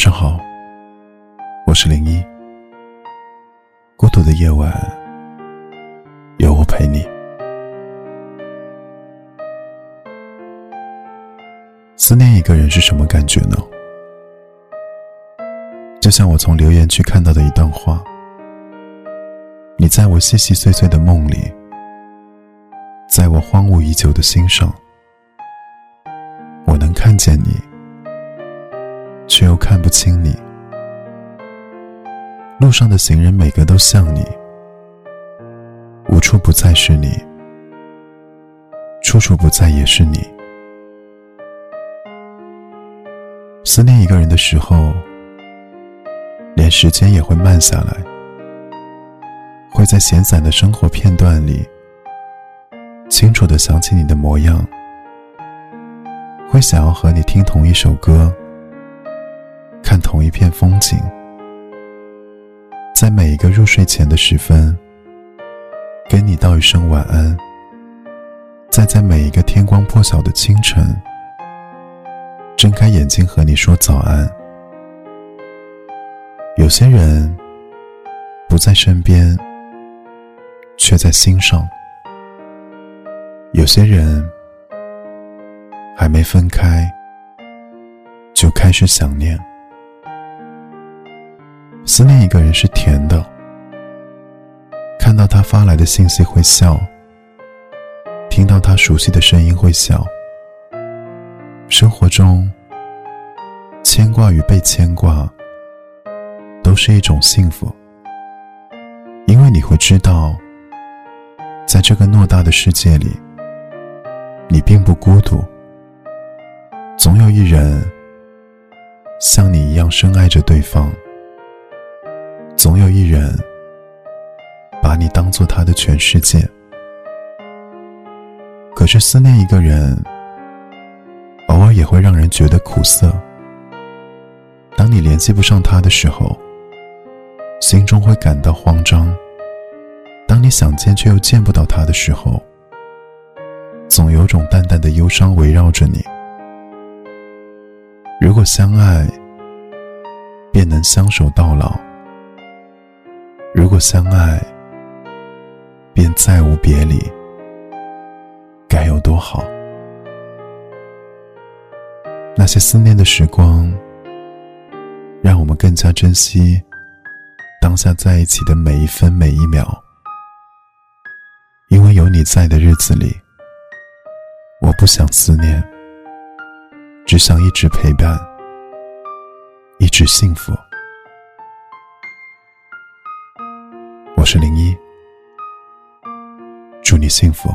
晚上好，我是零一。孤独的夜晚，有我陪你。思念一个人是什么感觉呢？就像我从留言区看到的一段话：你在我细细碎碎的梦里，在我荒芜已久的心上，我能看见你。却又看不清你。路上的行人每个都像你，无处不在是你，处处不在也是你。思念一个人的时候，连时间也会慢下来，会在闲散的生活片段里，清楚的想起你的模样，会想要和你听同一首歌。一片风景，在每一个入睡前的时分，跟你道一声晚安；再在每一个天光破晓的清晨，睁开眼睛和你说早安。有些人不在身边，却在心上；有些人还没分开，就开始想念。思念一个人是甜的，看到他发来的信息会笑，听到他熟悉的声音会笑。生活中，牵挂与被牵挂都是一种幸福，因为你会知道，在这个偌大的世界里，你并不孤独，总有一人像你一样深爱着对方。总有一人把你当做他的全世界，可是思念一个人，偶尔也会让人觉得苦涩。当你联系不上他的时候，心中会感到慌张；当你想见却又见不到他的时候，总有种淡淡的忧伤围绕着你。如果相爱，便能相守到老。如果相爱，便再无别离，该有多好？那些思念的时光，让我们更加珍惜当下在一起的每一分每一秒。因为有你在的日子里，我不想思念，只想一直陪伴，一直幸福。我是零一，祝你幸福。